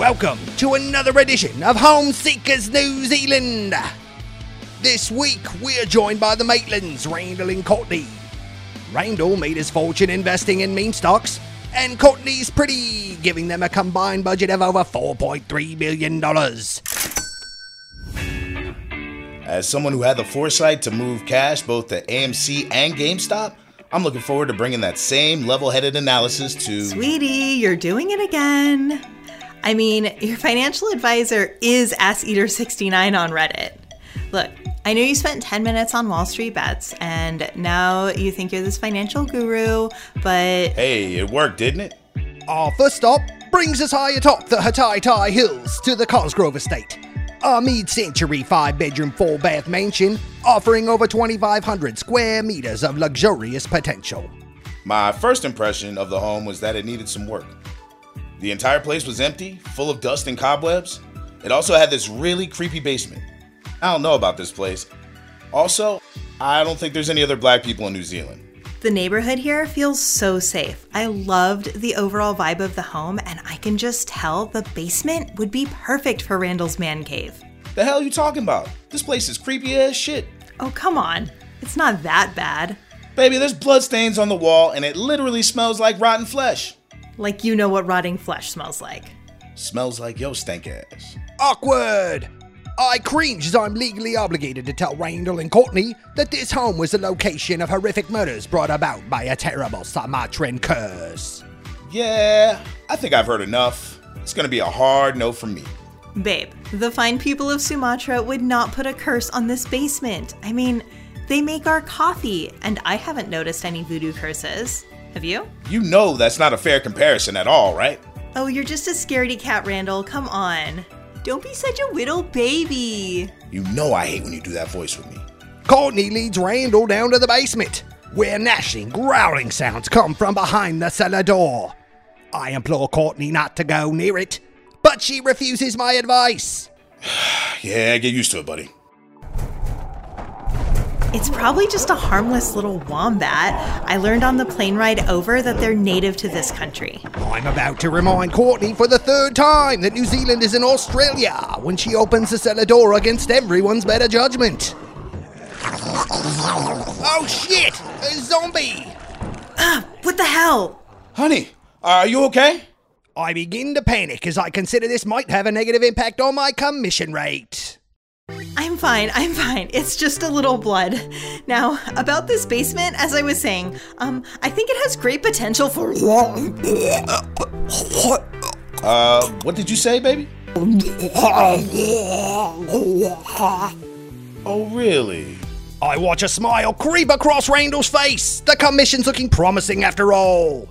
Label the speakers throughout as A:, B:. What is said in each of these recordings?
A: Welcome to another edition of Home Seekers New Zealand. This week we're joined by the Maitlands, Randall and Courtney. Randall made his fortune investing in meme stocks, and Courtney's pretty, giving them a combined budget of over $4.3 million.
B: As someone who had the foresight to move cash both to AMC and GameStop, I'm looking forward to bringing that same level headed analysis to.
C: Sweetie, you're doing it again. I mean, your financial advisor is Ass Eater 69 on Reddit. Look, I know you spent 10 minutes on Wall Street bets, and now you think you're this financial guru, but
B: Hey, it worked, didn't it?
A: Our first stop brings us high atop the Hataitai Hills to the Cosgrove Estate. A mid-century five-bedroom, four-bath mansion offering over 2,500 square meters of luxurious potential.
B: My first impression of the home was that it needed some work. The entire place was empty, full of dust and cobwebs. It also had this really creepy basement. I don't know about this place. Also, I don't think there's any other black people in New Zealand.
C: the neighborhood here feels so safe. I loved the overall vibe of the home, and I can just tell the basement would be perfect for Randall's man cave.
B: The hell are you talking about? This place is creepy as shit.
C: Oh, come on. It's not that bad.
B: Baby, there's bloodstains on the wall and it literally smells like rotten flesh.
C: Like you know what rotting flesh smells like.
B: Smells like yo stank ass.
A: Awkward! I cringe as I'm legally obligated to tell Randall and Courtney that this home was the location of horrific murders brought about by a terrible Sumatran curse.
B: Yeah, I think I've heard enough. It's gonna be a hard no from me.
C: Babe, the fine people of Sumatra would not put a curse on this basement. I mean, they make our coffee, and I haven't noticed any voodoo curses. Have you?
B: You know that's not a fair comparison at all, right?
C: Oh, you're just a scaredy cat, Randall. Come on. Don't be such a little baby.
B: You know I hate when you do that voice with me.
A: Courtney leads Randall down to the basement, where gnashing, growling sounds come from behind the cellar door. I implore Courtney not to go near it, but she refuses my advice.
B: Yeah, get used to it, buddy.
C: It's probably just a harmless little wombat. I learned on the plane ride over that they're native to this country.
A: I'm about to remind Courtney for the third time that New Zealand is in Australia when she opens the cellar door against everyone's better judgment. Oh shit! A zombie!
C: Ah, what the hell?
B: Honey, are you okay?
A: I begin to panic as I consider this might have a negative impact on my commission rate.
C: I'm fine, I'm fine. It's just a little blood. Now, about this basement, as I was saying, um, I think it has great potential for.
B: Uh, what did you say, baby? Oh, really?
A: I watch a smile creep across Randall's face. The commission's looking promising after all.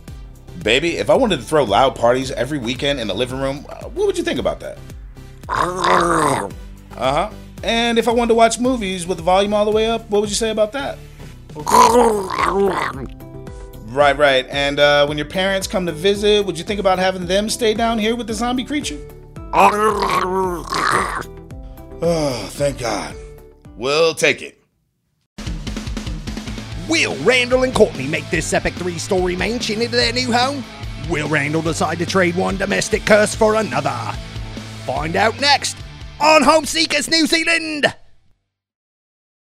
B: Baby, if I wanted to throw loud parties every weekend in the living room, uh, what would you think about that? Uh huh. And if I wanted to watch movies with the volume all the way up, what would you say about that? Right, right. And uh, when your parents come to visit, would you think about having them stay down here with the zombie creature? Oh, thank God. We'll take it.
A: Will Randall and Courtney make this epic three story mansion into their new home? Will Randall decide to trade one domestic curse for another? Find out next on Home Seekers New Zealand!